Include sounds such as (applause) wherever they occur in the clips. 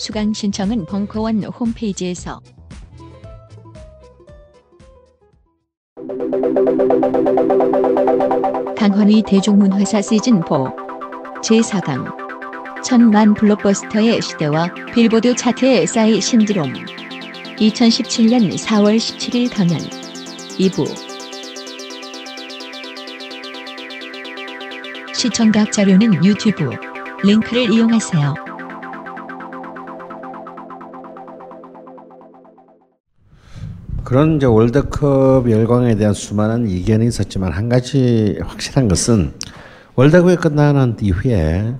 수강 신청은 벙커원 홈페이지에서. 강헌의 대중문화사 시즌4 제4강. 천만 블록버스터의 시대와 빌보드 차트의 싸이 신드롬. 2017년 4월 17일 강연. 2부. 시청각 자료는 유튜브. 링크를 이용하세요. 그런 이제 월드컵 열광에 대한 수많은 이견이 있었지만 한 가지 확실한 것은 월드컵이 끝나는 이후에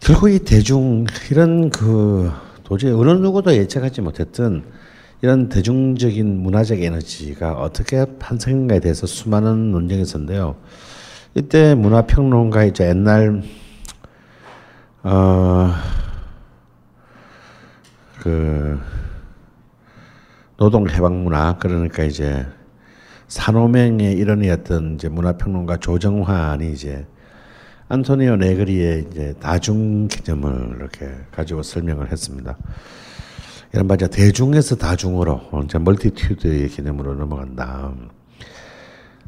결국 이 대중 이런 그 도저히 어느 누구도 예측하지 못했던 이런 대중적인 문화적 에너지가 어떻게 탄생인가에 대해서 수많은 논쟁이 있었는데요. 이때 문화평론가 이제 옛날 어 그 노동 해방 문화 그러니까 이제 사노맹의 일원이었던 이제 문화평론가 조정환이 이제 안토니오 네그리의 이제 다중 개념을 이렇게 가지고 설명을 했습니다. 이른바 이제 대중에서 다중으로 이제 multitude의 개념으로 넘어간다.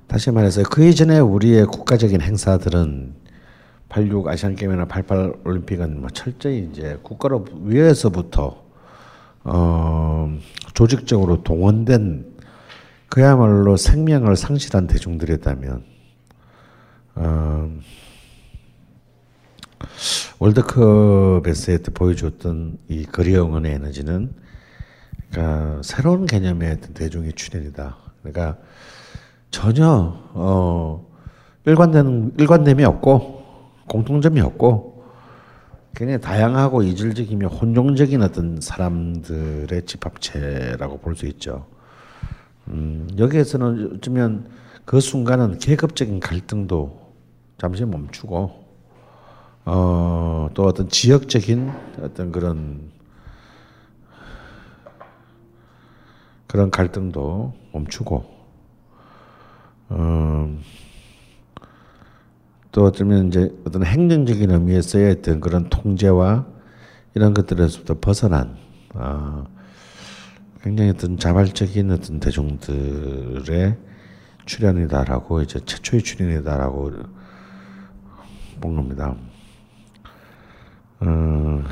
다시 말해서 그 이전에 우리의 국가적인 행사들은 86 아시안 게임이나 88 올림픽은 뭐 철저히 이제 국가로 위에서부터 어 조직적으로 동원된 그야말로 생명을 상실한 대중들이었다면 어 월드컵에서 보여줬던 이 거리 응원의 에너지는 그러니까 새로운 개념의 어떤 대중의 출현이다. 그러니까 전혀 어 일관된 일관됨이 없고 공통점이 없고 굉장히 다양하고 이질적이며 혼종적인 어떤 사람들의 집합체라고 볼 수 있죠. 음, 여기에서는 어쩌면 그 순간은 계급적인 갈등도 잠시 멈추고 어, 또 어떤 지역적인 어떤 그런 그런 갈등도 멈추고 어, 또 어쩌면 이제 어떤 행정적인 의미에서의 어떤 그런 통제와 이런 것들에서부터 벗어난 어, 굉장히 어떤 자발적인 어떤 대중들의 출현이다라고 이제 최초의 출현이다라고 본 겁니다. 어,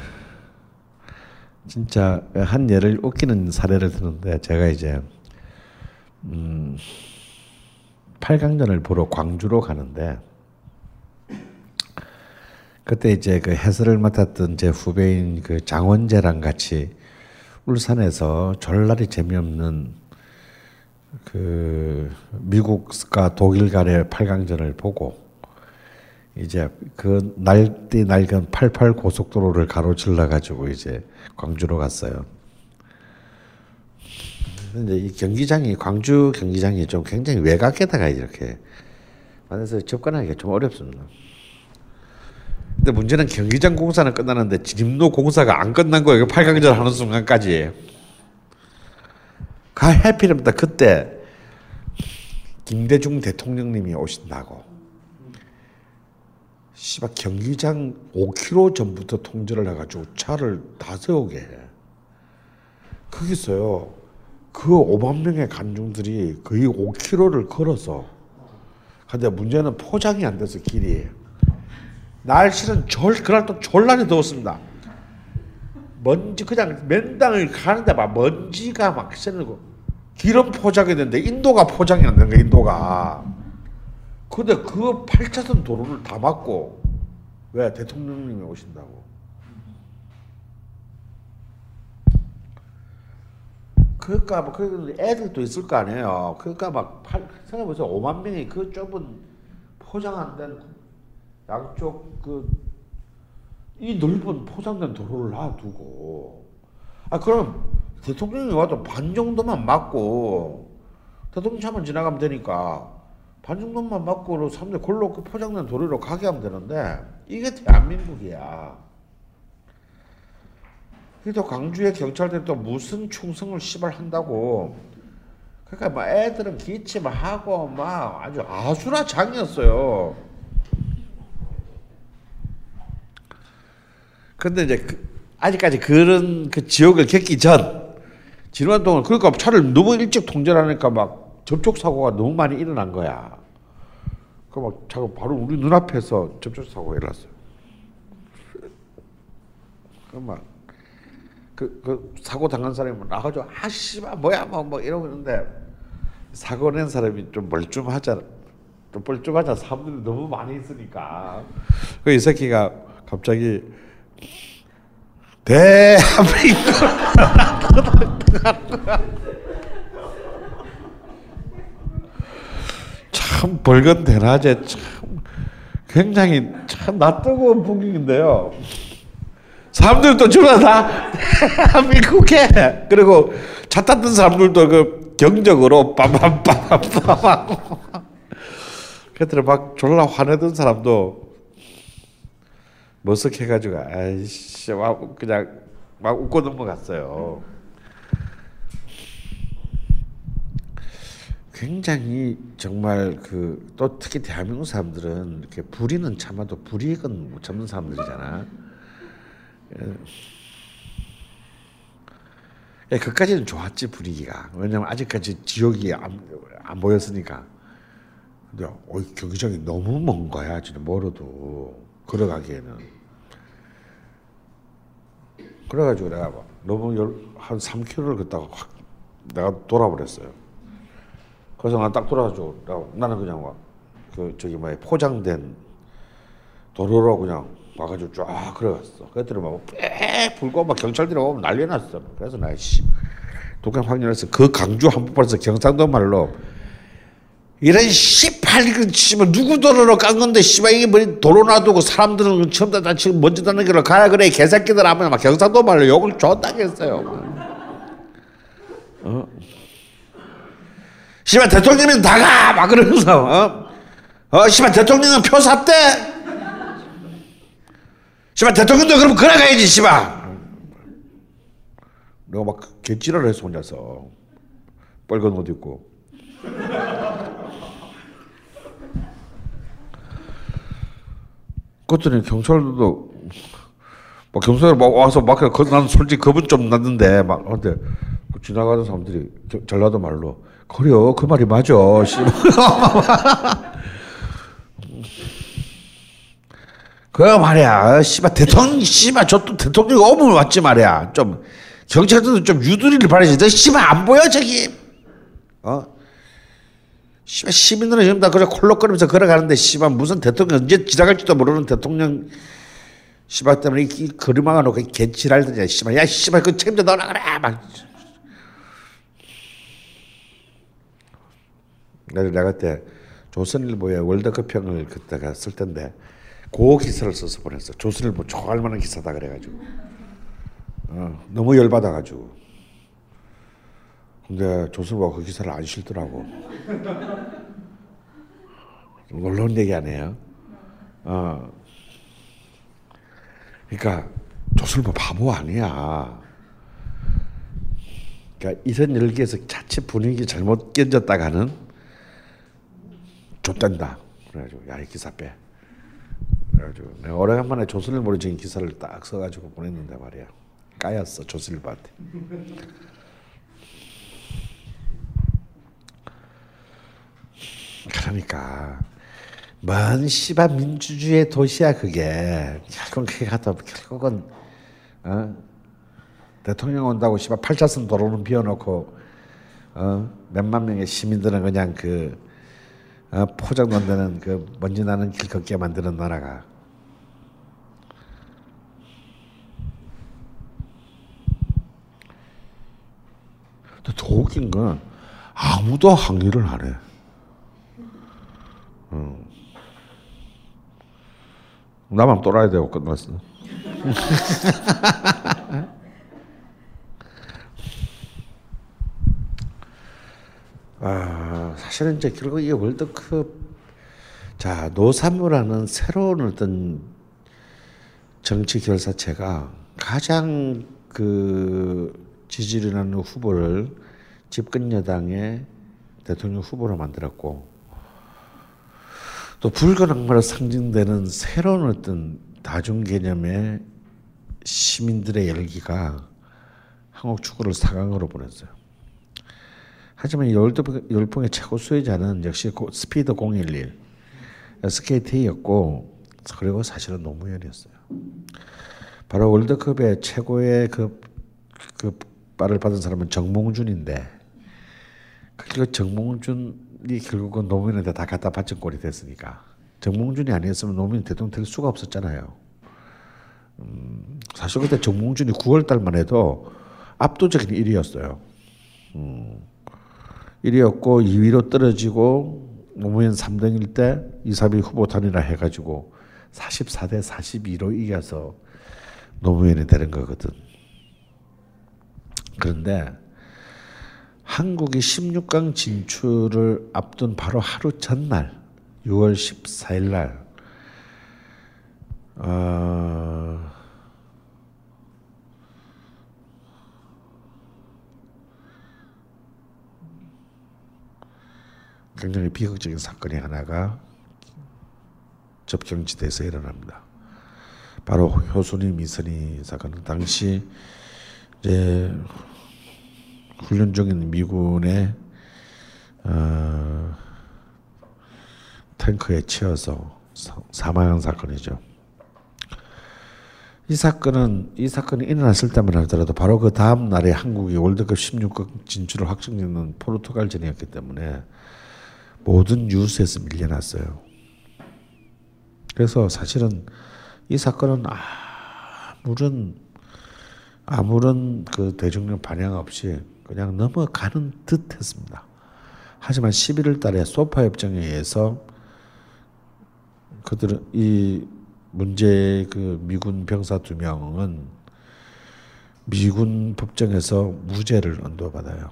진짜 한 예를 웃기는 사례를 드는데 제가 이제 음, 8강전을 보러 광주로 가는데 그때 이제 그 해설을 맡았던 제 후배인 그 장원재랑 같이 울산에서 졸라리 재미없는 그 미국과 독일 간의 8강전을 보고 이제 그 날띠 낡은 88 고속도로를 가로질러 가지고 이제 광주로 갔어요. 근데 이 경기장이 광주 경기장이 좀 굉장히 외곽에다가 이렇게 만해서 접근하기가 좀 어렵습니다. 근데 문제는 경기장 공사는 끝나는데 진입로 공사가 안 끝난 거예요. 8강전 하는 순간까지. 가 해피랍니다. 그때 김대중 대통령님이 오신다고. 씨발 경기장 5km 전부터 통제를 해가지고 차를 다 세우게 해. 거기서요. 그 5만 명의 관중들이 거의 5km를 걸어서. 근데 문제는 포장이 안 돼서 길이. 날씨는 졸 그날 또 졸라리 더웠습니다. 먼지 그냥 면당을 가는데 막 먼지가 막 새고 기름 포장이 되는데 인도가 포장이 안 되는 거야 인도가. 근데 그 8차선 도로를 다 막고 왜 대통령님이 오신다고? 그러니까 뭐그 애들도 있을 거 아니에요. 그러니까 막 팔- 생각해보세요. 5만 명이 그 좁은 포장 안 된 양쪽 그 이 넓은 포장된 도로를 놔두고 아 그럼 대통령이 와도 반 정도만 막고 대통령 차만 지나가면 되니까 반 정도만 막고 사람들 골로 그 포장된 도로로 가게 하면 되는데 이게 대한민국이야. 그래도 광주의 경찰들이 또 무슨 충성을 시발 한다고 그러니까 막 애들은 기침하고 막 아주 아수라 장이었어요. 근데 이제 그- 아직까지 그런 그 지역을 겪기 전 지난 동안 그러니까 차를 너무 일찍 통제를 하니까 막 접촉 사고가 너무 많이 일어난 거야. 그 막 차가 바로 우리 눈앞에서 접촉 사고가 일어났어요. 그막 그, 그 사고 당한 사람이 나가지고 아 씨발 뭐야 뭐, 뭐 이러고 있는데 사고 낸 사람이 좀 멀쩡하잖아. 좀 멀쩡하잖아. 사람들이 너무 많이 있으니까. 그 이 새끼가 갑자기 대한민국. (laughs) 참 벌건 대낮에 참 굉장히 참 낯뜨거운 풍경인데요. 사람들도 주로 다 대한민국에. 그리고 차 탔던 사람들도 그 경적으로 빠밤빠밤빠밤. (laughs) 그랬더니 막 졸라 화내던 사람도 머쓱해가지고 아이씨 막 그냥 막 웃고 넘어갔어요. 굉장히 정말 그 또 특히 대한민국 사람들은 이렇게 불의는 참아도 불이익은 못 참는 사람들이잖아. 예, 그까지는 좋았지 분위기가. 왜냐면 아직까지 지역이 안, 안 보였으니까. 근데 어, 경기장이 너무 먼 거야, 진짜 멀어도 걸어가기에는. 그래가지고 내가 막 너무 열, 한 3km를 걷다가 확 내가 돌아버렸어요. 그래서 난 딱 돌아가지고 내가 나는 그냥 막 그 저기 뭐야 포장된 도로로 그냥 와가지고 쫙 걸어갔어. 그랬더니 막빽 불고 막 경찰들이 오면 난리 났어. 그래서 나 씨, 독감 확인해서 그 강주 한복판에서 경상도 말로 이런 씨 발그 씨발 누구 도로로 깐 건데 씨발 이게 뭐 도로 놔두고 사람들은 처음 다 지금 먼지 나는 길로 가라 그래 이 개새끼들 하면 막 경상도 말로 욕을 했어요. 어? 씨발 대통령이 나가 막 그러면서 어? 어 씨발 대통령은 표 샀대. 씨발 대통령도 그럼 걸어가야지 씨발. 내가 막 개찌를 해서 혼자서 빨간 옷 입고. 그랬더니 경찰들도 막 경찰 막 와서 막 그, 나는 솔직히 겁은 좀 났는데 막 근데 그 지나가는 사람들이 겨- 전라도 말로 그래요. 그 말이 맞아. 씨. (laughs) 그 말이야. 씨발 대통령 씨발 저 또 대통령 오면 왔지 말이야. 좀 경찰들도 좀 유두리를 바라지 너 씨발 안 보여 저기. 어 씨발 시민들은 지금 다 그래 콜록거리면서 걸어가는데 씨발 무슨 대통령 언제 지나갈지도 모르는 대통령 씨발 때문에 이, 이 거리망아 놓고 개치랄더냐 씨발. 야 씨발 그 책임져 넣어라 그래 막. 내가 내가 그때 조선일보에 월드컵 평을 그때가 쓸 텐데 그 기사를 써서 보냈어. 조선일보 좋아할 만한 기사다 그래가지고. 어, 너무 열받아가지고 근데 조선일보가 그 기사를 안 실더라고 놀라운 얘기 아니에요 어. 그러니까 조선일보 바보 아니야. 그러니까 이런 열기에서 자칫 분위기 잘못 견졌다가는 좆된다. 그래가지고 야 이 기사 빼. 그래가지고 내가 오래간만에 조선일보로 지은 기사를 딱 써가지고 보냈는데 말이야. 까였어 조선일보한테. 그러니까. 뭔 씨발 민주주의 도시야 그게. 결국 그게 가다 결국은 어? 대통령 온다고 씨발 8차선 도로는 비워놓고 어, 몇만 명의 시민들은 그냥 그 어, 포장도 안 되는 그 먼지 나는 길 걷게 만드는 나라가. 더 웃긴 건 아무도 항의를 안 해. 어. 나만 또라이 되고 끝났어. (laughs) 아, 사실은 이제 결국 이 월드컵 자 노사무라는 새로운 어떤 정치 결사체가 가장 그 지지를 하는 후보를 집권 여당의 대통령 후보로 만들었고 또 붉은 악마로 상징되는 새로운 어떤 다중 개념의 시민들의 열기가 한국 축구를 4강으로 보냈어요. 하지만 열풍의 최고 수혜자는 역시 스피드 011 SKT였고 그리고 사실은 노무현이었어요. 바로 월드컵의 최고의 그, 그 발을 받은 사람은 정몽준인데 그 정몽준 이 결국은 노무현한테 다 갖다 바친 꼴이 됐으니까 정몽준이 아니었으면 노무현 대통령 될 수가 없었잖아요. 음, 사실 그때 정몽준이 9월 달만 해도 압도적인 1위였어요. 음. 1위였고 2위로 떨어지고 노무현 3등일 때 이사비 후보 단일화 해가지고 44대 42로 이겨서 노무현이 되는 거거든. 그런데 한국이 16강 진출을 앞둔 바로 하루 전날 6월 14일 날 어, 굉장히 비극적인 사건이 하나가 접경지대에서 일어납니다. 바로 효순이 미선이 사건은 당시 이제 훈련 중인 미군의 어, 탱크에 치여서 사망한 사건이죠. 이 사건은 이 사건이 일어났을 때만 하더라도 바로 그 다음 날에 한국이 월드컵 16강 진출을 확정짓는 포르투갈전이었기 때문에 모든 뉴스에서 밀려났어요. 그래서 사실은 이 사건은 아무런 아무런 그 대중력 반향 없이 그냥 넘어가는 듯 했습니다. 하지만 11월 달에 소파 협정에 의해서 그들은 이 문제 그 미군 병사 두 명은 미군 법정에서 무죄를 언도받아요.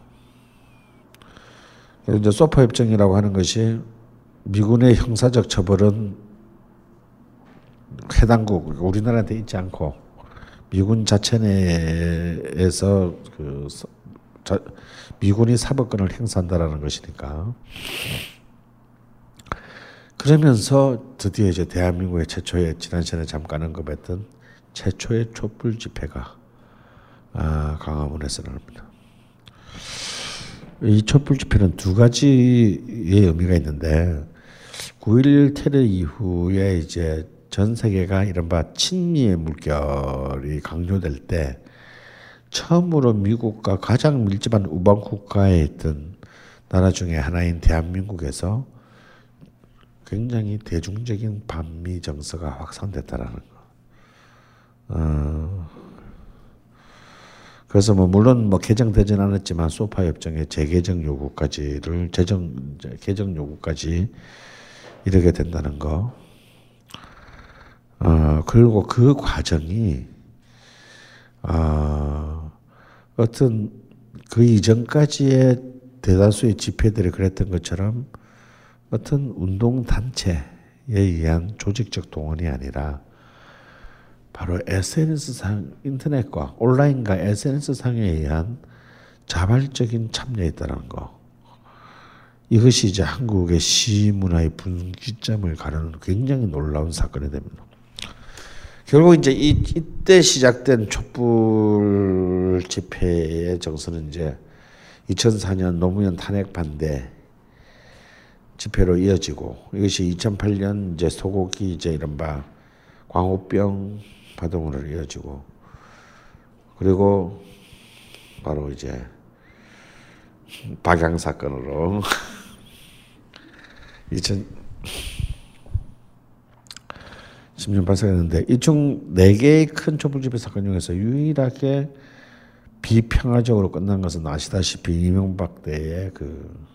이제 소파 협정이라고 하는 것이 미군의 형사적 처벌은 해당국 우리나라한테 있지 않고 미군 자체 내에서 그 자, 미군이 사법권을 행사한다라는 것이니까. 그러면서 드디어 이제 대한민국의 최초의 지난 시간에 잠깐 언급했던 최초의 촛불 집회가 아, 강화문에서 나옵니다. 이 촛불 집회는 두 가지의 의미가 있는데 9.11 테러 이후에 이제 전 세계가 이른바 친미의 물결이 강조될 때 처음으로 미국과 가장 밀집한 우방 국가에 있던 나라 중에 하나인 대한민국에서 굉장히 대중적인 반미 정서가 확산됐다라는 거. 어, 그래서 뭐 물론 뭐 개정되진 않았지만 소파 협정의 재개정 요구까지를 재정 개정 요구까지 이르게 된다는 거. 어, 그리고 그 과정이 어, 어떤 그 이전까지의 대다수의 집회들이 그랬던 것처럼 어떤 운동 단체에 의한 조직적 동원이 아니라 바로 SNS상 인터넷과 온라인과 SNS상에 의한 자발적인 참여였다는 거. 이것이 이제 한국의 시문화의 분기점을 가르는 굉장히 놀라운 사건이 됩니다. 결국 이제 이, 이때 시작된 촛불 집회의 정서는 이제 2004년 노무현 탄핵 반대 집회로 이어지고 이것이 2008년 이제 소고기 이제 이른바 광우병 파동으로 이어지고 그리고 바로 이제 박양 사건으로 (laughs) 2010년 발생했는데 이 중 네 개의 큰 촛불 집회 사건 중에서 유일하게 비평화적으로 끝난 것은 아시다시피 이명박 때의 그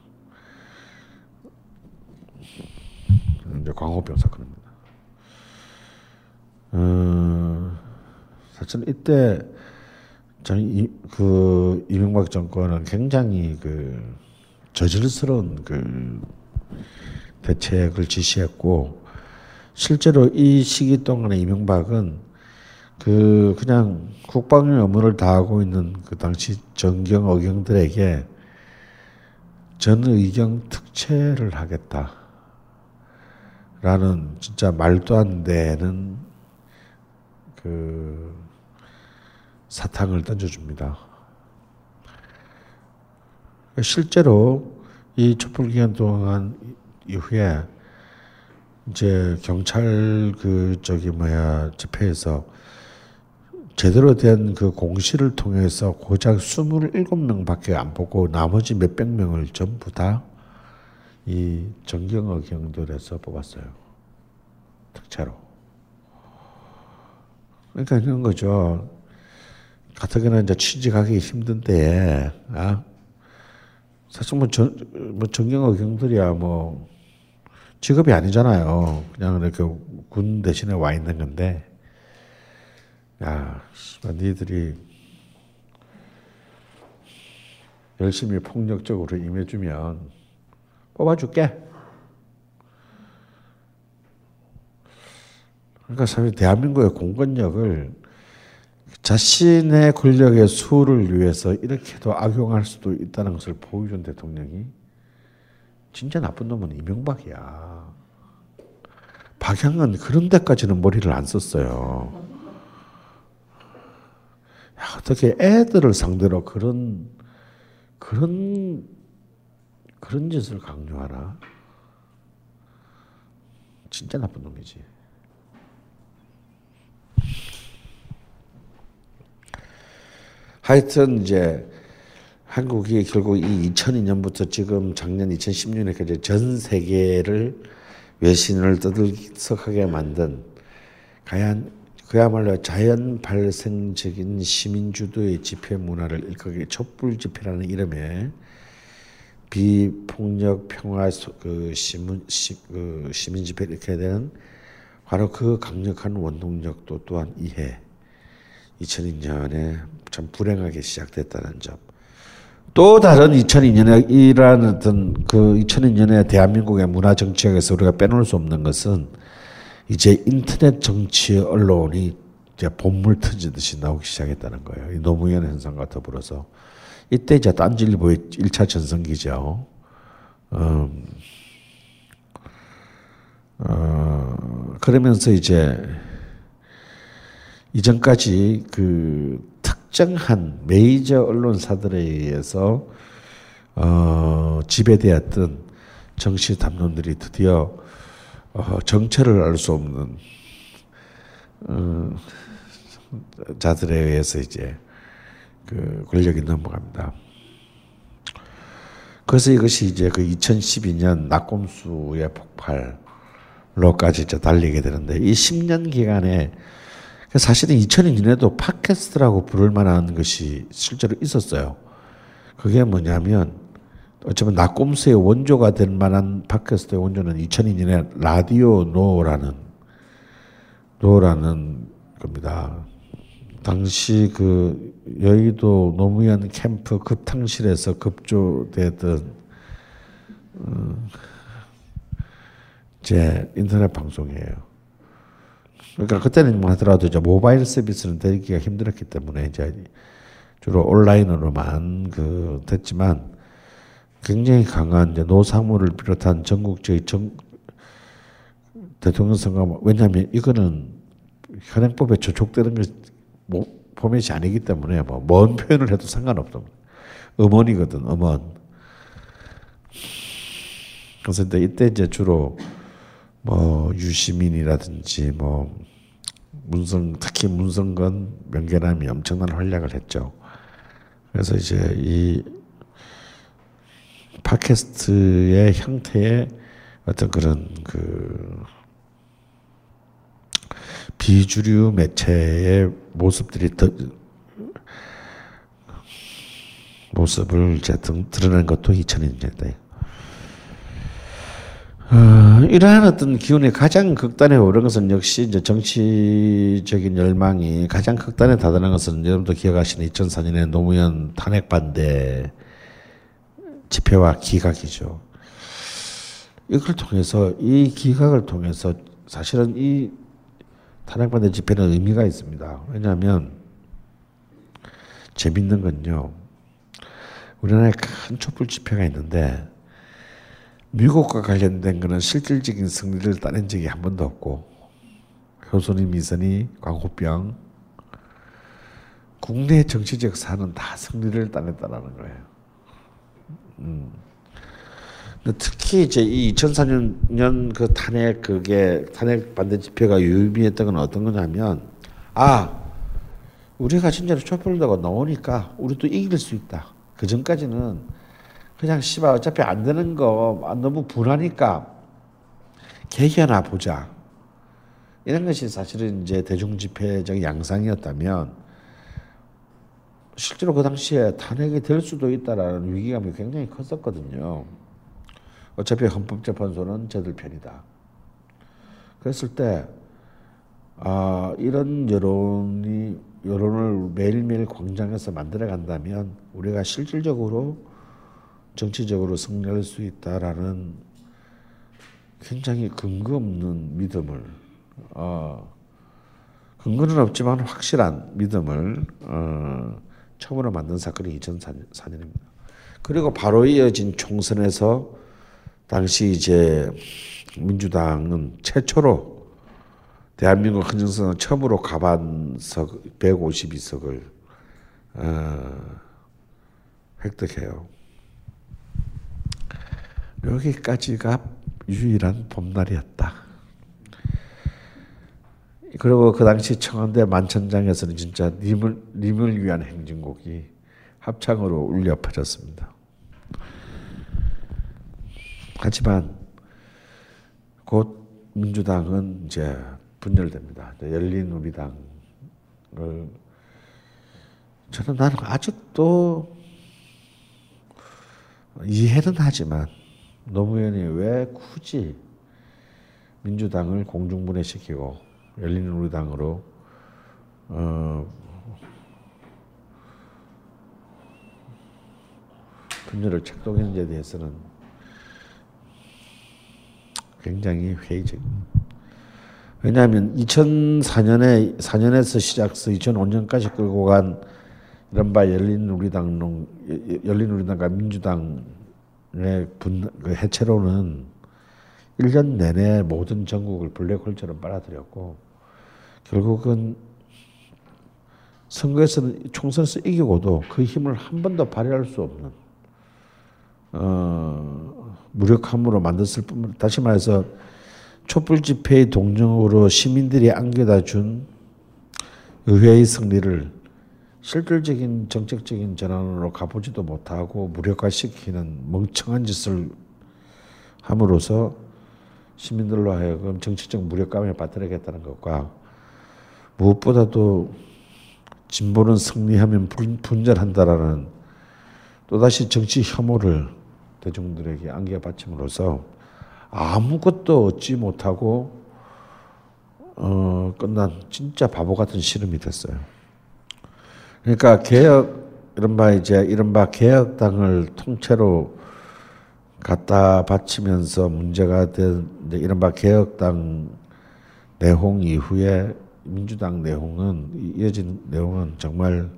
이제 광우병 사건입니다. 어, 사실 이때 저는 이, 그 이명박 정권은 굉장히 그 저질스러운 그 대책을 지시했고 실제로 이 시기 동안에 이명박은 그 그냥 국방의 업무를 다하고 있는 그 당시 정경 어경들에게 전의경 특채를 하겠다 라는 진짜 말도 안 되는 그 사탕을 던져줍니다. 실제로 이 촛불 기간 동안 이후에 이제 경찰 그 저기 뭐야 집회에서 제대로 된 그 공시를 통해서 고작 27명밖에 안 보고 나머지 몇백 명을 전부 다 이 정경어 경들에서 뽑았어요. 특채로. 그러니까 이런 거죠. 가뜩이나 이제 취직하기 힘든데, 아, 사실 뭐, 전, 뭐 정경어 경들이야 뭐 직업이 아니잖아요. 그냥 이렇게 군 대신에 와 있는 건데, 야, 니들이 열심히 폭력적으로 임해주면 뽑아줄게. 그러니까 사실 대한민국의 공권력을 자신의 권력의 수를 위해서 이렇게도 악용할 수도 있다는 것을 보여준 대통령이 진짜 나쁜 놈은 이명박이야. 박양은 그런 데까지는 머리를 안 썼어요. 야, 어떻게 애들을 상대로 그런 그런 그런 짓을 강요하나? 진짜 나쁜 놈이지. 하여튼 이제 한국이 결국 이 2002년부터 지금 작년 2016년까지 전 세계를 외신을 떠들썩하게 만든 가연 그야말로 자연 발생적인 시민주도의 집회 문화를 일컫기 촛불 집회라는 이름의 비폭력 평화 그 시민 시, 그 시민 집회 이렇게 되는 바로 그 강력한 원동력도 또한 이해 2002년에 참 불행하게 시작됐다는 점. 또 다른 2002년에 일어난 어떤 그 2002년에 대한민국의 문화 정치학에서 우리가 빼놓을 수 없는 것은 이제 인터넷 정치 언론이 이제 본물 터지듯이 나오기 시작했다는 거예요. 이 노무현 현상과 더불어서 이때 이제 딴지일보의 1차 전성 기죠. 음, 어, 그러면서 이제 이전까지 그 특정한 메이저 언론사들에 의해서 어, 지배되었던 정치 담론들이 드디어 어, 정체를 알 수 없는 어, 자들에 의해서 이제 그 권력이 넘어갑니다. 그래서 이것이 이제 그 2012년 낙곰수의 폭발로까지 이제 달리게 되는데 이 10년 기간에 사실은 2002년에도 팟캐스트라고 부를 만한 것이 실제로 있었어요. 그게 뭐냐면 어쩌면 낙곰수의 원조가 될 만한 팟캐스트의 원조는 2002년에 라디오 노라는 노라는 겁니다. 당시 그 여의도 노무현 캠프 급탕실에서 급조되던 어, 제 인터넷 방송이에요. 그러니까 그때는 뭐 하더라도 이제 모바일 서비스는 되기가 힘들었기 때문에 이제 주로 온라인으로만 그 됐지만 굉장히 강한 이제 노사모를 비롯한 전국적인 정, 대통령 선거 뭐, 왜냐하면 이거는 현행법에 저촉되는 것 뭐, 포맷이 아니기 때문에 뭐 먼 표현을 해도 상관없다. 음원이거든 음원. 그래서 이때 이제 주로 뭐 유시민이라든지 뭐 문성 특히 문성건 명계남이 엄청난 활약을 했죠. 그래서 이제 이 팟캐스트의 형태의 어떤 그런 그 비주류 매체의 모습들이 더 모습을 이제 드러낸 것도 2000년대. 어, 이러한 어떤 기운이 가장 극단에 오른 것은 역시 이제 정치적인 열망이 가장 극단에 다다른 것은 여러분도 기억하시는 2004년에 노무현 탄핵 반대 집회와 기각이죠. 이걸 통해서 이 기각을 통해서 사실은 이 탄핵 반대 집회는 의미가 있습니다. 왜냐하면 재밌는 건요. 우리나라에 큰 촛불 집회가 있는데 미국과 관련된 것은 실질적인 승리를 따낸 적이 한 번도 없고 효선이 미선이 광우병 국내 정치적 사는 다 승리를 따냈다라는 거예요. 음. 특히 이제 이 2004년 그 탄핵 그게 탄핵 반대 집회가 유의미했던 건 어떤 거냐면 아 우리가 진짜로 촛불 들고 나오니까 우리도 이길 수 있다. 그 전까지는 그냥 씨발 어차피 안 되는 거 너무 분하니까 개개나 보자. 이런 것이 사실은 이제 대중 집회적 양상이었다면 실제로 그 당시에 탄핵이 될 수도 있다라는 위기감이 굉장히 컸었거든요. 어차피 헌법재판소는 저들 편이다. 그랬을 때, 아, 이런 여론이, 여론을 매일매일 광장에서 만들어 간다면 우리가 실질적으로 정치적으로 승리할 수 있다라는 굉장히 근거 없는 믿음을 어, 근거는 없지만 확실한 믿음을 어, 처음으로 만든 사건이 2004년입니다. 그리고 바로 이어진 총선에서 당시 이제 민주당은 최초로 대한민국 헌정선은 처음으로 가반석 152석을 어, 획득해요. 여기까지가 유일한 봄날이었다. 그리고 그 당시 청와대 만천장에서는 진짜 님을, 님을 위한 행진곡이 합창으로 울려 퍼졌습니다. 하지만 곧 민주당은 이제 분열됩니다. 열린 우리당을 저는 나는 아직도 이해는 하지만 노무현이 왜 굳이 민주당을 공중분해시키고 열린우리당으로 어, 분열을 책동했는지에 대해서는 굉장히 회의적입니다. 왜냐하면 2004년에 4년에서 시작해서 2005년까지 끌고 간 이른바 열린우리당 열린우리당과 민주당 분, 그 해체로는 1년 내내 모든 전국을 블랙홀처럼 빨아들였고 결국은 선거에서는 총선에서 이기고도 그 힘을 한 번도 발휘할 수 없는 어, 무력함으로 만들었을 뿐만 다시 말해서 촛불 집회의 동정으로 시민들이 안겨다 준 의회의 승리를 실질적인 정책적인 전환으로 가보지도 못하고 무력화시키는 멍청한 짓을 함으로써 시민들로 하여금 정치적 무력감에 빠뜨리겠다는 것과 무엇보다도 진보는 승리하면 분절한다라는 또다시 정치 혐오를 대중들에게 안겨 바침으로써 아무것도 얻지 못하고 어, 끝난 진짜 바보 같은 실험이 됐어요. 그러니까 개혁 이른바 이제 이른바 개혁당을 통째로 갖다 바치면서 문제가 된 이른바 개혁당 내홍 이후에 민주당 내홍은 이어진 내용은 정말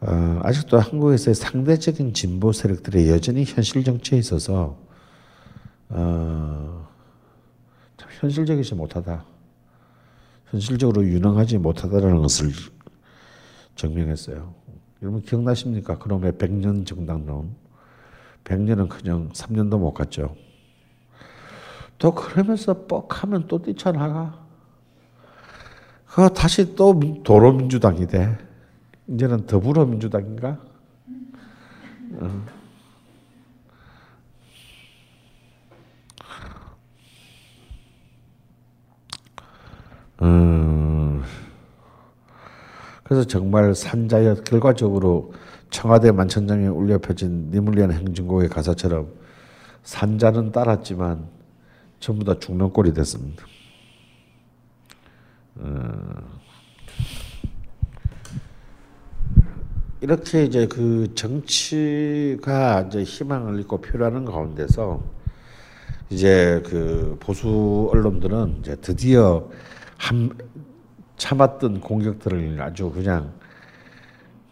어, 아직도 한국에서의 상대적인 진보 세력들이 여전히 현실 정치에 있어서 어, 참 현실적이지 못하다. 현실적으로 유능하지 못하다라는 것을 증명했어요. 여러분 기억나십니까? 그놈의 100년 정당론. 100년은 그냥 3년도 못 갔죠. 또 그러면서 뻑하면 또 뛰쳐나가. 그 다시 또 도로민주당이 돼. 이제는 더불어민주당인가? 어. 음, 그래서 정말 산자여 결과적으로 청와대 만천장에 울려 펴진 위한 행진곡의 가사처럼 산자는 따랐지만 전부 다 죽는 꼴이 됐습니다. 음, 이렇게 이제 그 정치가 이제 희망을 잃고 표현하는 가운데서 이제 그 보수 언론들은 이제 드디어 한 참았던 공격들을 아주 그냥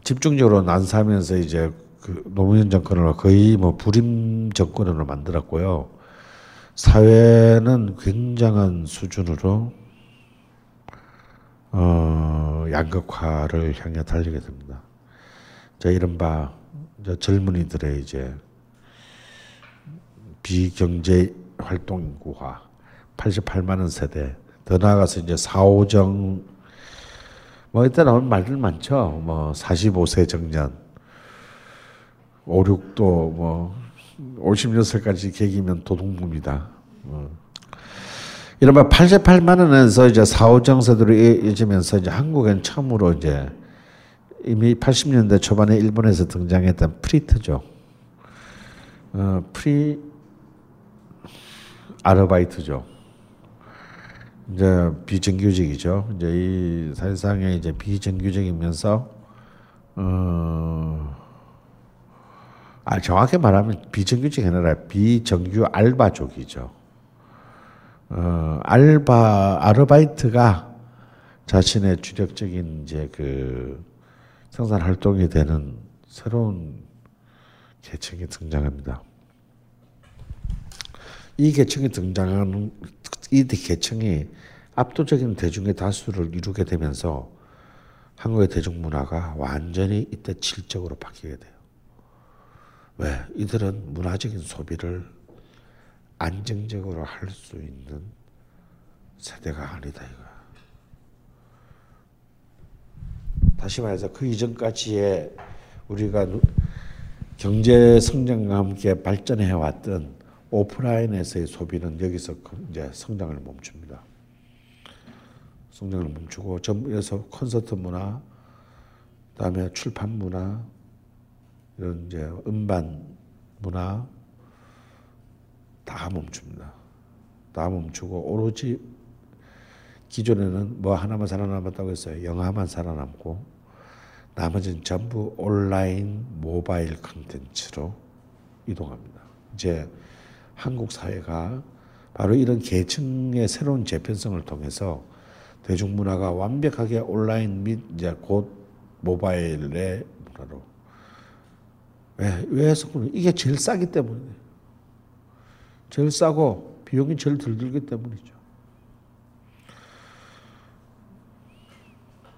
집중적으로 난사하면서 이제 그 노무현 정권을 거의 뭐 불임 정권으로 만들었고요. 사회는 굉장한 수준으로 어, 양극화를 향해 달리게 됩니다. 자, 이른바 젊은이들의 이제 비경제 활동 인구화, 88만 원 세대, 더 나아가서 이제 사오정 뭐 이때 나온 말들 많죠. 뭐 45세 정년, 5, 6도 뭐 56세까지 계기면 도둑놈이다. 뭐. 이른바 88만 원에서 이제 사오정 세대로 이어지면서 이제 한국엔 처음으로 이제 이미 80년대 초반에 일본에서 등장했던 프리터죠. 어, free 아르바이트죠. 이제 비정규직이죠. 이제 이 사실상에 이제 비정규직이면서 어, 아 정확히 말하면 비정규직이 아니라 비정규 알바족이죠. 어, 알바 아르바이트가 자신의 주력적인 이제 그 생산 활동이 되는 새로운 계층이 등장합니다. 이 계층이 등장하는 이 계층이 압도적인 대중의 다수를 이루게 되면서 한국의 대중문화가 완전히 이때 질적으로 바뀌게 돼요. 왜? 이들은 문화적인 소비를 안정적으로 할 수 있는 세대가 아니다 이거야. 다시 말해서 그 이전까지의 우리가 경제 성장과 함께 발전해 왔던 오프라인에서의 소비는 여기서 그 이제 성장을 멈춥니다. 성장을 멈추고 전에서 콘서트 문화, 그다음에 출판 문화, 이런 이제 음반 문화 다 멈춥니다. 다 멈추고 오로지 기존에는 뭐 하나만 살아남았다고 했어요. 영화만 살아남고 나머지는 전부 온라인 모바일 컨텐츠로 이동합니다. 이제 한국 사회가 바로 이런 계층의 새로운 재편성을 통해서 대중문화가 완벽하게 온라인 및 이제 곧 모바일의 문화로. 왜, 왜 해서 이게 제일 싸기 때문에 제일 싸고 비용이 제일 덜 들기 때문이죠.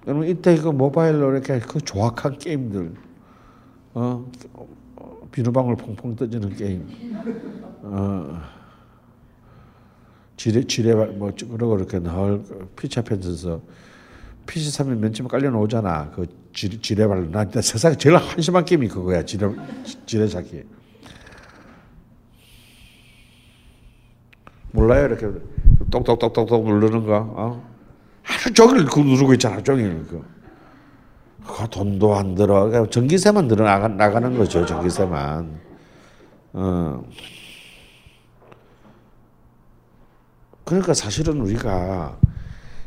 여러분 이때 그 모바일로 이렇게 그 조악한 게임들 어 비누방울 퐁퐁 떠지는 게임. 어 지뢰 지뢰 뭐 그러고 이렇게 널 피치하면서. PC 사면 면치면 깔려 나오잖아. 그 지뢰 지뢰발 나 세상에 제일 한심한 게임이 그거야 지뢰 지뢰 잡기. 몰라요 이렇게. 똑똑똑똑똑 누르는 거. 어? 하루 종일 그 누르고 있잖아, 종일. 그. 그 돈도 안 들어. 전기세만 들어 나가, 나가는 거죠, 전기세만. 어. 그러니까 사실은 우리가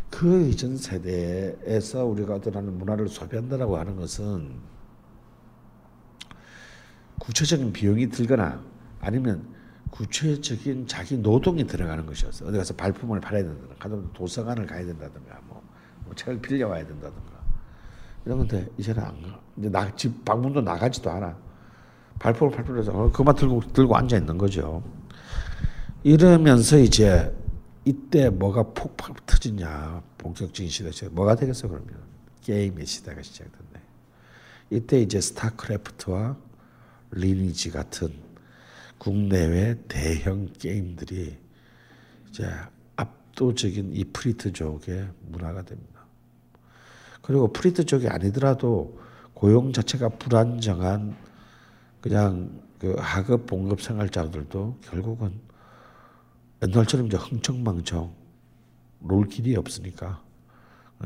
그 이전 세대에서 우리가 어떤 문화를 소비한다라고 하는 것은 구체적인 비용이 들거나 아니면 구체적인 자기 노동이 들어가는 것이었어. 어디 가서 발품을 팔아야 된다든가, 도서관을 가야 된다든가, 뭐, 뭐 책을 빌려와야 된다든가. 이런 건데 이제는 안 가. 이제 나, 집 방문도 나가지도 않아. 발품을 발표해서 어, 그만 들고 들고 앉아 있는 거죠. 이러면서 이제 이때 뭐가 폭발 터지냐 본격적인 시대 시 뭐가 되겠어 그러면 게임의 시대가 시작된다. 이때 이제 스타크래프트와 리니지 같은 국내외 대형 게임들이 이제 압도적인 이 프리트족의 문화가 됩니다. 그리고 프리트족이 아니더라도 고용 자체가 불안정한 그냥 그 하급 봉급 생활자들도 결국은 옛날처럼 이제 흥청망청 놀 길이 없으니까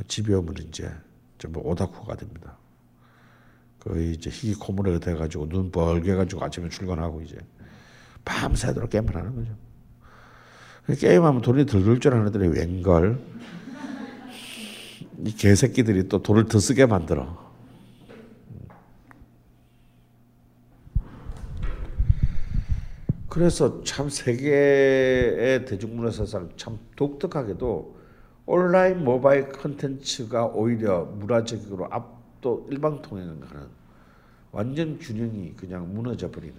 집에 오면 이제 전부 오다쿠가 됩니다. 거의 이제 희귀 코모레가 돼가지고 눈 벌게 가지고 아침에 출근하고 이제 밤새도록 게임을 하는 거죠. 게임하면 돈이 덜들줄 아는 애들이 웬걸 이 개새끼들이 또 돈을 더 쓰게 만들어. 그래서 참 세계의 대중문화 사상 참 독특하게도 온라인 모바일 컨텐츠가 오히려 문화적으로 압도 일방통행하는 완전 균형이 그냥 무너져 버리는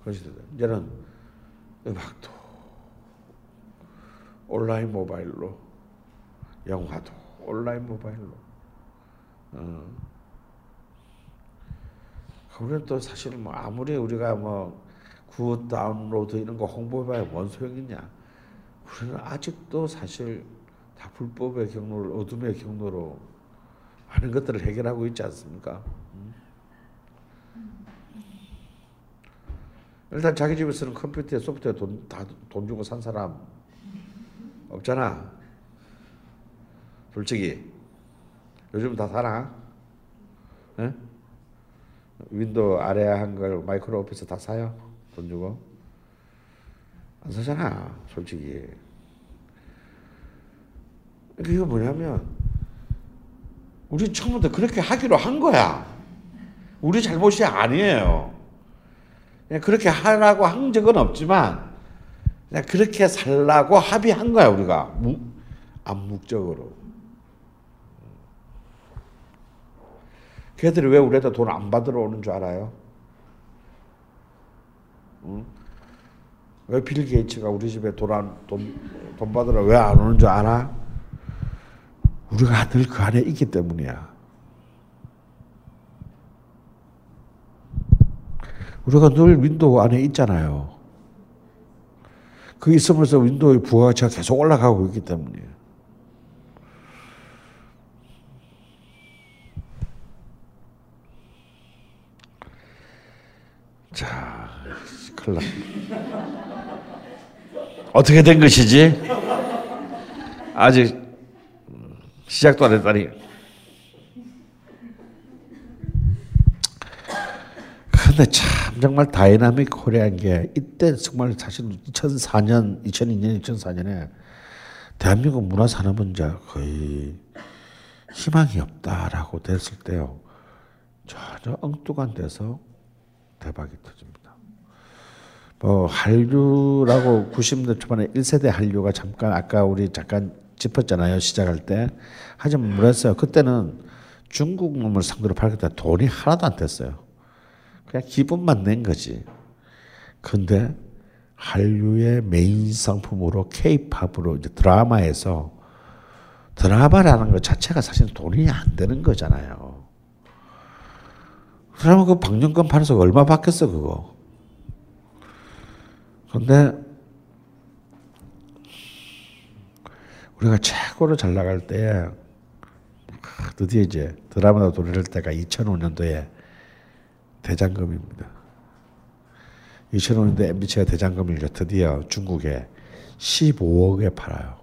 그런 시대. 이제는 음악도 온라인 모바일로 영화도 온라인 모바일로 어. 그러면 또 사실 뭐 아무리 우리가 뭐 good 다운로드 이런 거 홍보해봐야 뭔 소용이냐 우리는 아직도 사실 다 불법의 경로를 어둠의 경로로 많은 것들을 해결하고 있지 않습니까? 음? 일단 자기 집에 쓰는 컴퓨터에 소프트웨어 돈, 다 돈 주고 산 사람 없잖아. 솔직히. 요즘 다 사나? 에? 윈도우 아래 한글 마이크로 오피스 다 사요? 돈 주고? 안 사잖아, 솔직히. 그게 뭐냐면, 우리 처음부터 그렇게 하기로 한 거야. 우리 잘못이 아니에요. 그냥 그렇게 하라고 한 적은 없지만, 그냥 그렇게 살라고 합의한 거야, 우리가. 암묵적으로. 걔들이 왜 우리한테 돈 안 받으러 오는 줄 알아요? 응? 왜빌 게이츠가 우리 집에 돈, 안, 돈, 돈 받으러 왜 안 오는 줄 알아? 우리가 늘 그 안에 있기 때문이야. 우리가 늘 윈도우 안에 있잖아요. 그 있으면서 윈도우의 부가가치가 계속 올라가고 있기 때문이에요. 자, 큰일 났 어떻게 된 것이지? 아직 시작도 안 했다니. 근데 참 정말 dynamic Korea인 게 이때 정말 사실 2004년, 2002년, 2004년에 대한민국 문화 산업은 이제 거의 희망이 없다라고 됐을 때요. 전혀 엉뚱한 데서 대박이 터집니다. 뭐 한류라고 90년대 초반에 1세대 한류가 잠깐 아까 우리 잠깐 짚었잖아요. 시작할 때. 하지만 뭐랬어요? 그때는 중국 놈을 상대로 팔겠다 돈이 하나도 안 됐어요. 그냥 기분만 낸 거지. 근데 한류의 메인 상품으로 케이팝으로 이제 드라마에서 드라마라는 것 자체가 사실 돈이 안 되는 거잖아요. 그러면 그 방영권 팔아서 얼마 받겠어 그거. 근데 우리가 최고로 잘 나갈 때 드디어 이제 드라마로 돌릴 때가 2005년도에 대장금입니다. 2005년도에 MBC가 대장금을 드디어 중국에 15억에 팔아요.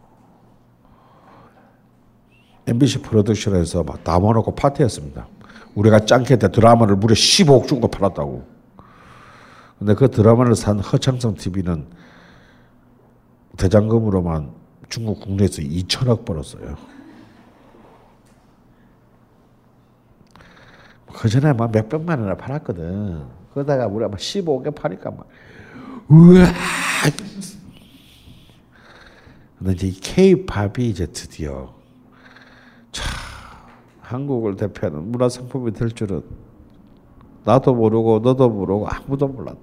MBC 프로덕션에서 막 담아놓고 파티했습니다. 우리가 짱캐 때 드라마를 무려 15억 주고 팔았다고. 근데 그 드라마를 산 허창성 TV는 대장금으로만 중국 국내에서 2천억 벌었어요. 그 전에 막 몇백만 원을 팔았거든. 그러다가 우리가 막 15개 파니까 막, 우와! 근데 이제 K-팝이 이제 드디어, 참, 한국을 대표하는 문화 상품이 될 줄은 나도 모르고 너도 모르고 아무도 몰랐다.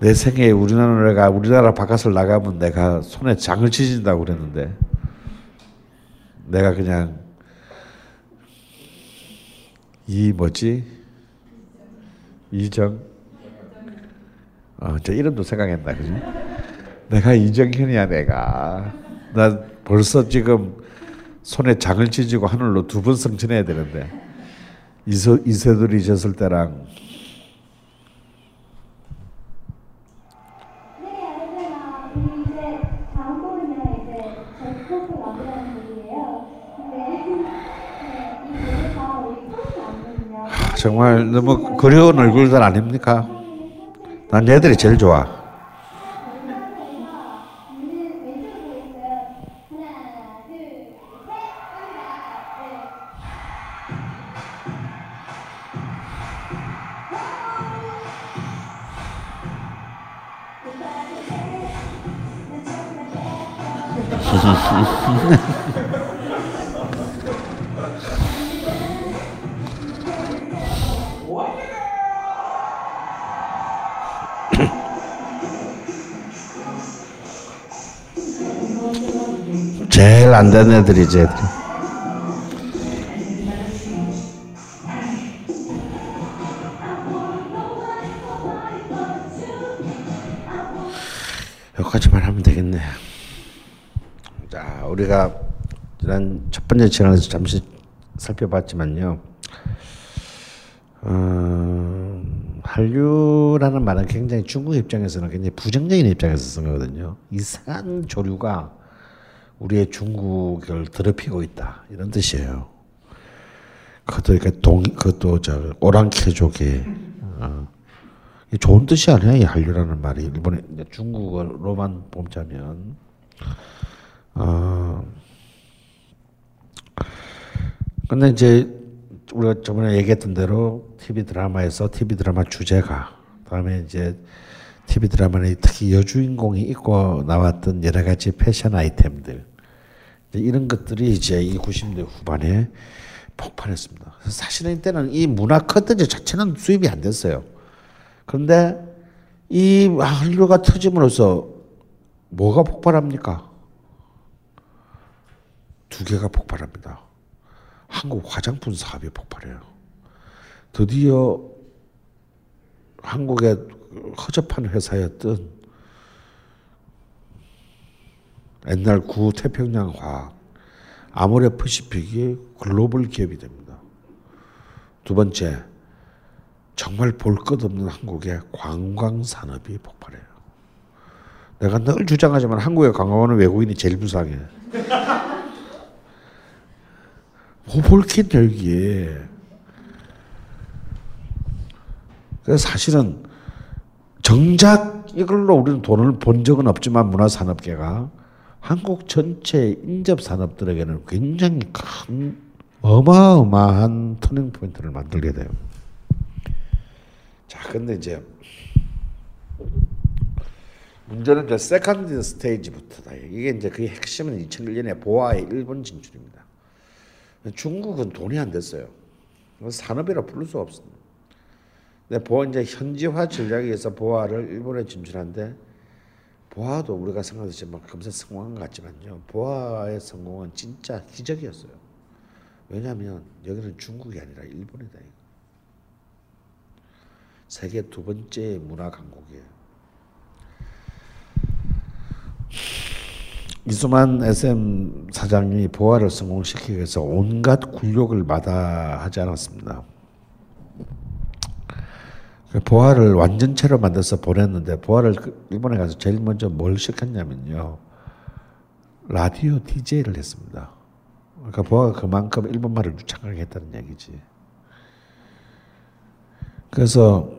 내 생에 우리나라가 우리나라 바깥을 나가면 내가 손에 장을 치진다고 그랬는데 내가 그냥 이 뭐지 이정 어, 저 이름도 생각했나 그지? 내가 이정현이야 내가 나 벌써 지금 손에 장을 찢고 하늘로 두 번 승천해야 되는데 이세 이세돌이 졌을 때랑 네, 네, 아니거든요. 정말 너무 그리운 얼굴들 아닙니까? 난 얘들이 제일 좋아. 안 되는 애들이지 애들이. 여기까지만 하면 되겠네. 자, 우리가 지난 첫 번째 시간에서 잠시 살펴봤지만요. 어, 한류라는 말은 굉장히 중국 입장에서는 굉장히 부정적인 입장에서 쓴 거거든요. 이상한 조류가 우리의 중국을 더럽히고 있다. 이런 뜻이에요. 그것도 그러니까 동 그것도 저 오랑캐족의 어, 좋은 뜻이 아니야 이 한류라는 말이. 일본에 중국어로만 보자면. 어 근데 이제 우리가 저번에 얘기했던 대로 TV 드라마에서 TV 드라마 주제가 다음에 이제 TV 드라마는 특히 여주인공이 입고 나왔던 여러 가지 패션 아이템들 이런 것들이 이제 이 90년대 후반에 폭발했습니다. 사실은 이때는 이 문화 컨텐츠 자체는 수입이 안 됐어요. 그런데 이 한류가 터짐으로써 뭐가 폭발합니까? 두 개가 폭발합니다. 한국 화장품 사업이 폭발해요. 드디어 한국의 허접한 회사였던 옛날 구 태평양 화학 아모레 퍼시픽이 글로벌 기업이 됩니다. 두 번째 정말 볼 것 없는 한국의 관광 산업이 폭발해요. 내가 늘 주장하지만 한국의 관광하는 외국인이 제일 불쌍해. (laughs) 뭐 볼 게 여기에. 사실은 정작 이걸로 우리는 돈을 본 적은 없지만 문화산업계가 한국 전체 인접 산업들에게는 굉장히 큰 어마어마한 turning point를 만들게 돼요. 자, 근데 이제 문제는 이제 second stage부터다. 이게 이제 그 핵심은 2001년에 보아의 일본 진출입니다. 중국은 돈이 안 됐어요. 산업이라 부를 수 없습니다. 근데 보아 이제 현지화 전략에 의해서 보아를 일본에 진출한데 보아도 우리가 생각했지만 금세 성공한 것 같지만요. 보아의 성공은 진짜 기적이었어요. 왜냐하면 여기는 중국이 아니라 일본이다. 이거. 세계 두 번째 문화 강국이에요. 이수만 SM 사장이 보아를 성공시키기 위해서 온갖 굴욕을 마다하지 않았습니다. 그 보아를 완전체로 만들어서 보냈는데 보아를 그 일본에 가서 제일 먼저 뭘 시켰냐면요. 라디오 DJ를 했습니다. 그러니까 보아가 그만큼 일본말을 유창하게 했다는 얘기지. 그래서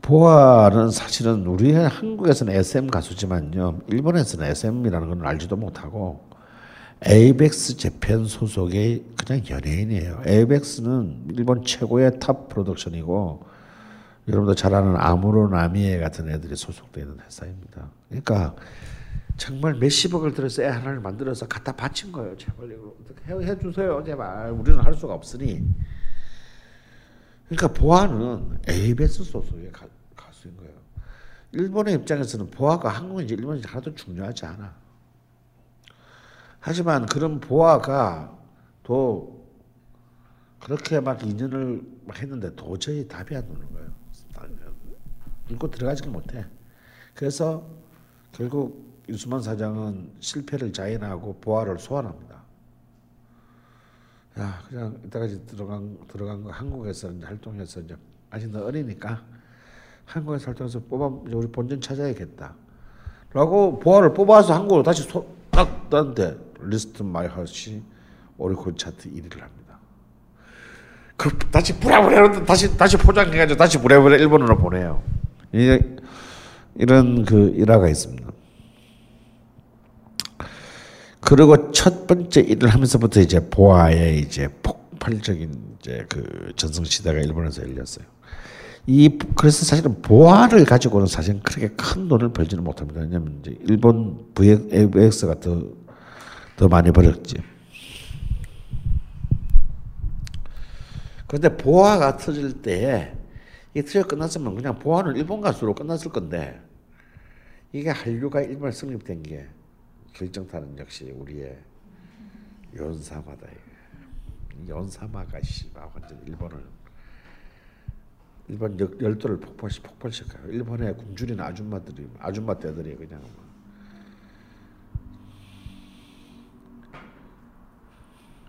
보아는 사실은 우리 한국에서는 SM 가수지만요. 일본에서는 SM이라는 건 알지도 못하고 Avex Japan 소속의 그냥 연예인이에요. Avex는 일본 최고의 top 프로덕션이고 여러분도 잘 아는 아무로 나미에 같은 애들이 소속되어 있는 회사입니다. 그러니까 정말 몇십억을 들여서 애 하나를 만들어서 갖다 바친 거예요. 제발 이거 해, 해주세요. 제발 우리는 할 수가 없으니. 그러니까 보아는 에이베스 소속의 가, 가수인 거예요. 일본의 입장에서는 보아가 한국인지 일본인지 하나도 중요하지 않아. 하지만 그런 보아가 또 그렇게 막 인연을 막 했는데 도저히 답이 안 오는 거예요. 읽고 들어가지 못해. 그래서 결국 유수만 사장은 실패를 자인하고 보아를 소환합니다. 야 그냥 이때까지 들어간 들어간 거 한국에서 이제 활동해서 이제 아직 너 어리니까 한국에서 활동해서 뽑아 이제 우리 본전 찾아야겠다. 라고 보아를 뽑아서 한국으로 다시 소, 딱 떴는데 리스트 마이 헛이 오리콘 차트 1위를 합니다. 그 다시 부랴부랴 다시 다시 포장해가지고 다시 부랴부랴 일본으로 보내요. 이, 이런 그 일화가 있습니다. 그리고 첫 번째 일을 하면서부터 이제 보아의 이제 폭발적인 이제 그 전성 시대가 일본에서 열렸어요. 이 그래서 사실은 보아를 가지고는 사실 그렇게 큰 돈을 벌지는 못합니다. 왜냐하면 이제 일본 VX가 더 더 많이 벌었지. 그런데 보아가 터질 때이 터져 끝났으면 그냥 보아는 일본 가수로 끝났을 건데 이게 한류가 일본에 성립된 게 결정타는 역시 우리의 연사마다 연사마가 씨발 완전 일본을 일본 역- 열도를 폭발시 폭발시켜요. 일본의 굶주린 아줌마들이 아줌마 떼들이 그냥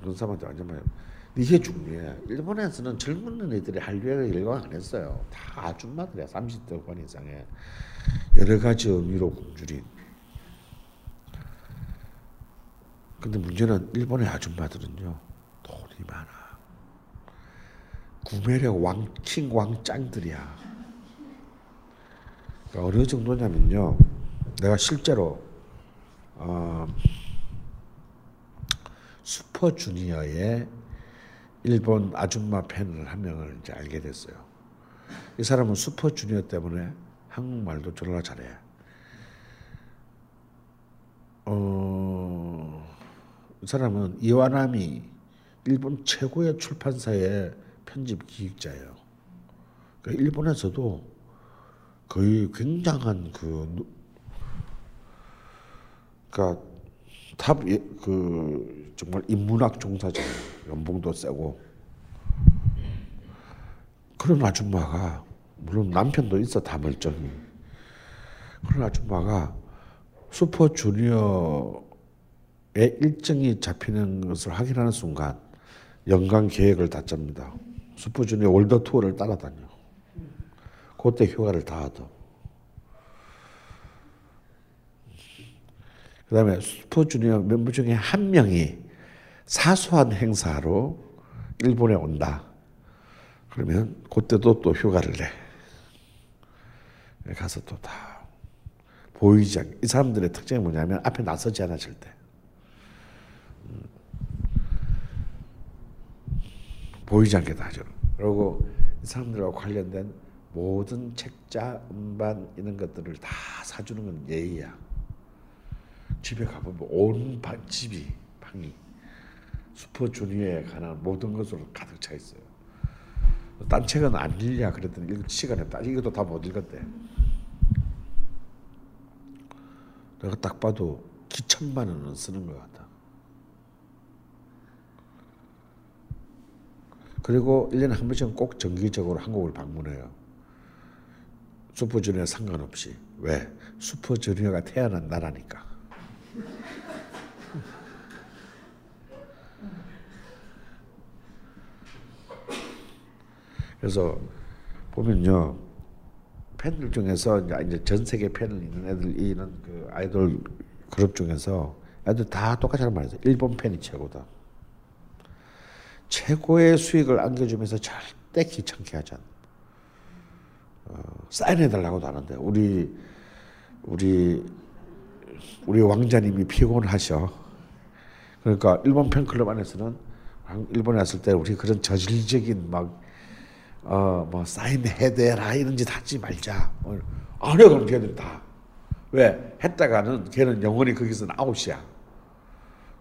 막 연사마한테 완전 막 이게 중요해. 일본에서는 젊은 애들이 한류에 열광 안 했어요. 다 아줌마들이야. 30대 후반 이상의 여러 가지 의미로 굶주린. 근데 문제는 일본의 아줌마들은요 돈이 많아. 구매력 왕킹 왕짱들이야. 그러니까 어느 정도냐면요. 내가 실제로 어, 슈퍼주니어의 일본 아줌마 팬을 한 명을 이제 알게 됐어요. 이 사람은 슈퍼주니어 때문에 한국말도 졸라 잘해. 어, 이 사람은 이와나미 일본 최고의 출판사의 편집 기획자예요. 그러니까 일본에서도 거의 굉장한 그 누- 그러니까 탑그 정말 인문학 종사자 연봉도 세고 그런 아줌마가 물론 남편도 있어 다 멀쩡히 그런 아줌마가 슈퍼 주니어의 일정이 잡히는 것을 확인하는 순간 연간 계획을 다 짭니다. 슈퍼 주니어 world tour를 따라다녀. 그때 휴가를 다 하더. 그 다음에 슈퍼 주니어 멤버 중에 한 명이 사소한 행사로 일본에 온다. 그러면 그때도 또 휴가를 내. 가서 또 다 보이지 않게. 이 사람들의 특징이 뭐냐면 앞에 나서지 않아 절대. 음. 보이지 않게 다 하죠. 그리고 이 사람들과 관련된 모든 책자, 음반 이런 것들을 다 사주는 건 예의야. 집에 가보면 온 방, 집이 방이 슈퍼주니어에 관한 모든 것으로 가득 차 있어요. 딴 책은 안 읽냐 그랬더니 읽 시간에 딱 이것도 다 못 읽었대. 내가 딱 봐도 기천만 원은 쓰는 것 같다. 그리고 1년에 한 번씩은 꼭 정기적으로 한국을 방문해요. 슈퍼주니어 상관없이. 왜? 슈퍼주니어가 태어난 나라니까. 그래서 보면요 팬들 중에서 이제 전 세계 팬을 있는 애들 이런 그 아이돌 그룹 중에서 애들 다 똑같이 하는 말이죠. 일본 팬이 최고다. 최고의 수익을 안겨주면서 절대 귀찮게 하지 않아. 어, 사인해달라고도 하는데 우리 우리 우리 왕자님이 피곤하셔. 그러니까 일본 팬클럽 안에서는 한- 일본에 왔을 때 우리 그런 저질적인 막 어 뭐 사인해대라 이런 짓 하지 말자. 어, 안 해, 그럼 걔들 다. 왜? 했다가는 걔는 영원히 거기서 아웃이야.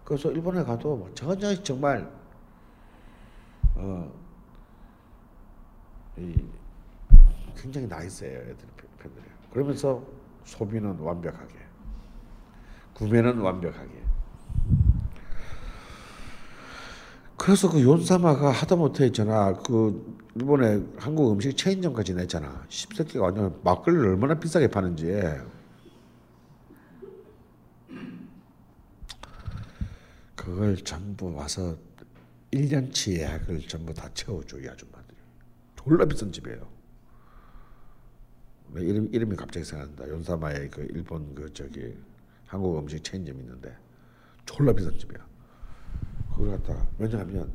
그래서 일본에 가도 뭐 전혀 정말, 어, 이, 굉장히 나이스해요, 애들 팬들이. 그러면서 소비는 완벽하게, 구매는 완벽하게. 그래서 그 윤사마가 하다못해 있잖아. 그 일본에 한국 음식 체인점까지 냈잖아. 십새끼가 완전 막걸리를 얼마나 비싸게 파는지. 그걸 전부 와서 1년치 예약을 전부 다 채워줘 이 아줌마들이. 졸라 비싼 집이에요. 내 이름 이름이 갑자기 생각난다. 연사마에 그 일본 그 저기 한국 음식 체인점 있는데 졸라 비싼 집이야. 그걸 갖다가 왜냐하면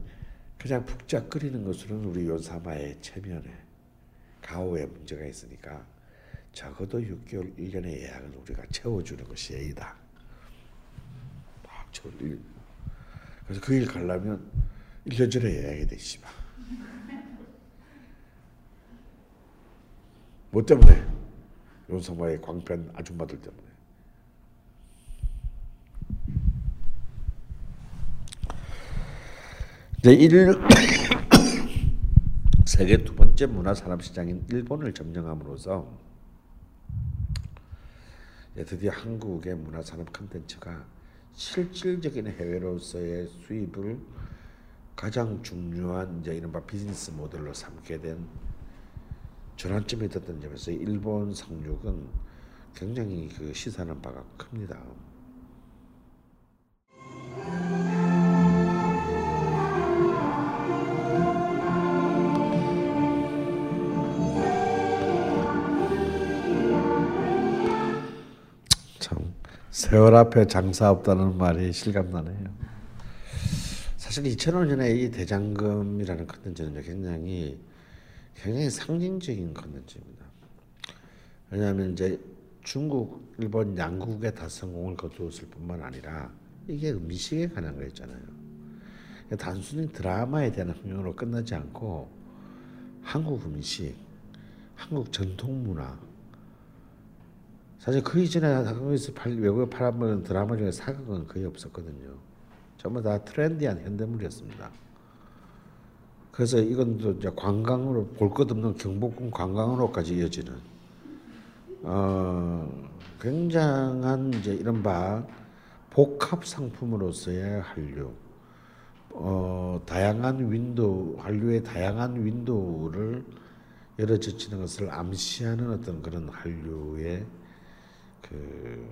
그냥 북자 끓이는 것으로는 우리 연사마의 체면에 가오에 문제가 있으니까 적어도 6개월 1년의 예약을 우리가 채워주는 것이 예의다. 막 채워 그래서 그 일 가려면 1년 전에 예약이 돼 씨발. 뭐 때문에? 연사마의 광팬 아줌마들 때문에. 이제 일 (coughs) 세계 두 번째 문화 산업 시장인 일본을 점령함으로써 드디어 한국의 문화 산업 콘텐츠가 실질적인 해외로서의 수입을 가장 중요한 이제 이른바 비즈니스 모델로 삼게 된 전환점이 됐던 점에서 일본 상륙은 굉장히 그 시사하는 바가 큽니다. 세월 앞에 장사 없다는 말이 실감나네요. 사실 2005년에 이 대장금이라는 컨텐츠는 굉장히 굉장히 상징적인 컨텐츠입니다. 왜냐하면 이제 중국, 일본 양국의 다 성공을 거두었을 뿐만 아니라 이게 음식에 관한 거였잖아요. 단순히 드라마에 대한 흥행으로 끝나지 않고 한국 음식, 한국 전통 문화, 사실 그 이전에 한국에서 팔, 외국에 팔아먹는 드라마 중에 사극은 거의 없었거든요. 전부 다 trendy한 현대물이었습니다. 그래서 이건 또 이제 관광으로 볼 것 없는 경복궁 관광으로까지 이어지는 어, 굉장한 이제 이른바 복합 상품으로서의 한류, 어, 다양한 window, 한류의 다양한 window를 열어젖히는 것을 암시하는 어떤 그런 한류의 그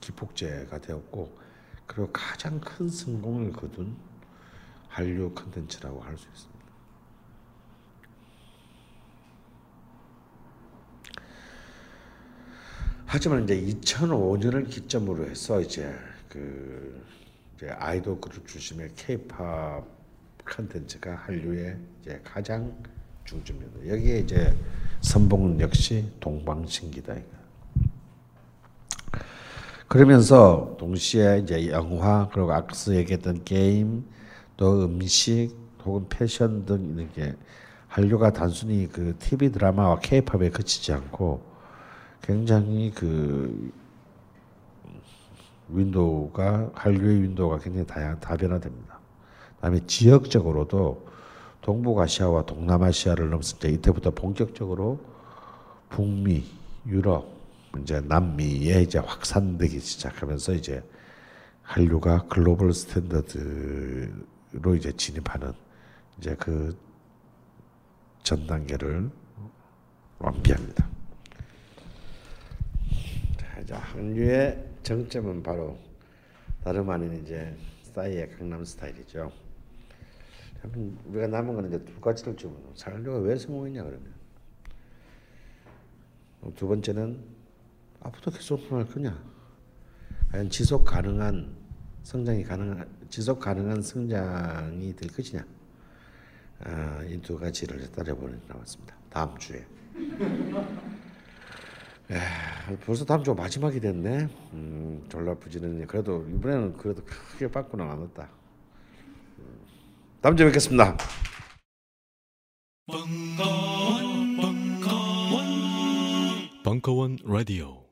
기폭제가 되었고 그리고 가장 큰 성공을 거둔 한류 컨텐츠라고 할 수 있습니다. 하지만 이제 2005년을 기점으로 해서 이제 그 이제 아이돌 그룹 중심의 K-팝 컨텐츠가 한류의 이제 가장 중점입니다. 여기에 이제 선봉은 역시 동방신기다. 그러면서 동시에 이제 영화 그리고 악스 얘기했던 게임 또 음식 혹은 패션 등 이렇게 한류가 단순히 그 TV 드라마와 K-팝에 그치지 않고 굉장히 그 윈도우가 한류의 윈도우가 굉장히 다양 다변화됩니다. 그다음에 지역적으로도 동북아시아와 동남아시아를 넘었을 때 이때부터 본격적으로 북미, 유럽, 이제 남미에 이제 확산되기 시작하면서 이제 한류가 글로벌 스탠더드로 이제 진입하는 이제 그 전 단계를 완비합니다. 자, 한류의 정점은 바로 다름 아닌 이제 싸이의 강남 스타일이죠. 우리가 남은 거는 이제 두 가지를 좀 한류가 왜 성공했냐 그러면 두 번째는 앞으로 계속 성공할 거냐? 과연 지속 가능한 성장이 가능한 지속 가능한 성장이 될 것이냐? 아, 이두 가지를 따져보는 나왔습니다. 다음 주에. (laughs) 에, 벌써 다음 주 마지막이 됐네. 음, 졸라 부지런히 그래도 이번에는 그래도 크게 받고는 않았다. 음, 다음 주에 뵙겠습니다. 벙커원, 벙커원, 벙커원 라디오.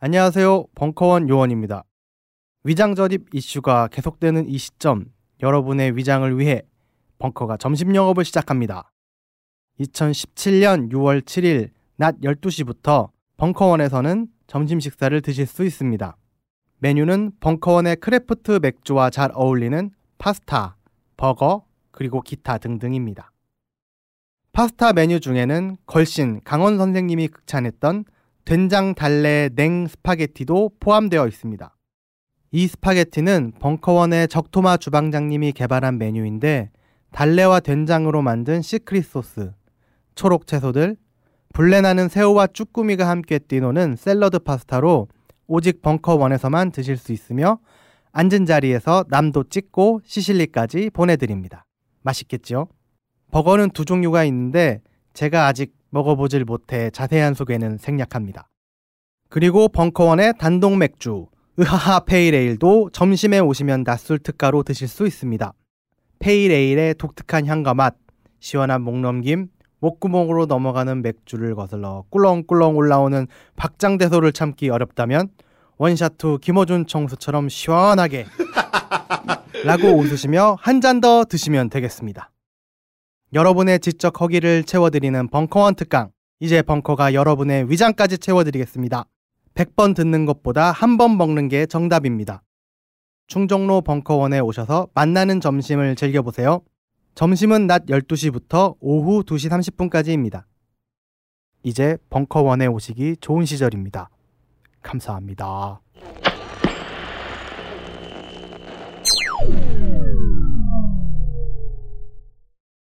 안녕하세요. 벙커원 요원입니다. 위장 전입 이슈가 계속되는 이 시점 여러분의 위장을 위해 벙커가 점심 영업을 시작합니다. 2017년 6월 7일 낮 12시부터 벙커원에서는 점심 식사를 드실 수 있습니다. 메뉴는 벙커원의 craft 맥주와 잘 어울리는 파스타, 버거, 그리고 기타 등등입니다. 파스타 메뉴 중에는 걸신 강헌 선생님이 극찬했던 된장 달래 냉 스파게티도 포함되어 있습니다. 이 스파게티는 벙커원의 적토마 주방장님이 개발한 메뉴인데 달래와 된장으로 만든 secret 소스, 초록 채소들, 불내 나는 새우와 쭈꾸미가 함께 뛰노는 샐러드 파스타로 오직 벙커원에서만 드실 수 있으며 앉은 자리에서 남도 찍고 시실리까지 보내드립니다. 맛있겠죠? 버거는 두 종류가 있는데 제가 아직 먹어보질 못해 자세한 소개는 생략합니다. 그리고 벙커원의 단독 맥주 으하하 pale ale도 점심에 오시면 낮술 특가로 드실 수 있습니다. pale ale의 독특한 향과 맛, 시원한 목넘김, 목구멍으로 넘어가는 맥주를 거슬러 꿀렁꿀렁 올라오는 박장대소를 참기 어렵다면 원샷 후 김어준 총수처럼 시원하게 (laughs) 라고 웃으시며 한 잔 더 드시면 되겠습니다. 여러분의 지적 허기를 채워드리는 벙커원 특강. 이제 벙커가 여러분의 위장까지 채워드리겠습니다. 100번 듣는 것보다 한 번 먹는 게 정답입니다. 충정로 벙커원에 오셔서 만나는 점심을 즐겨보세요. 점심은 낮 12시부터 오후 2시 30분까지입니다. 이제 벙커원에 오시기 좋은 시절입니다. 감사합니다.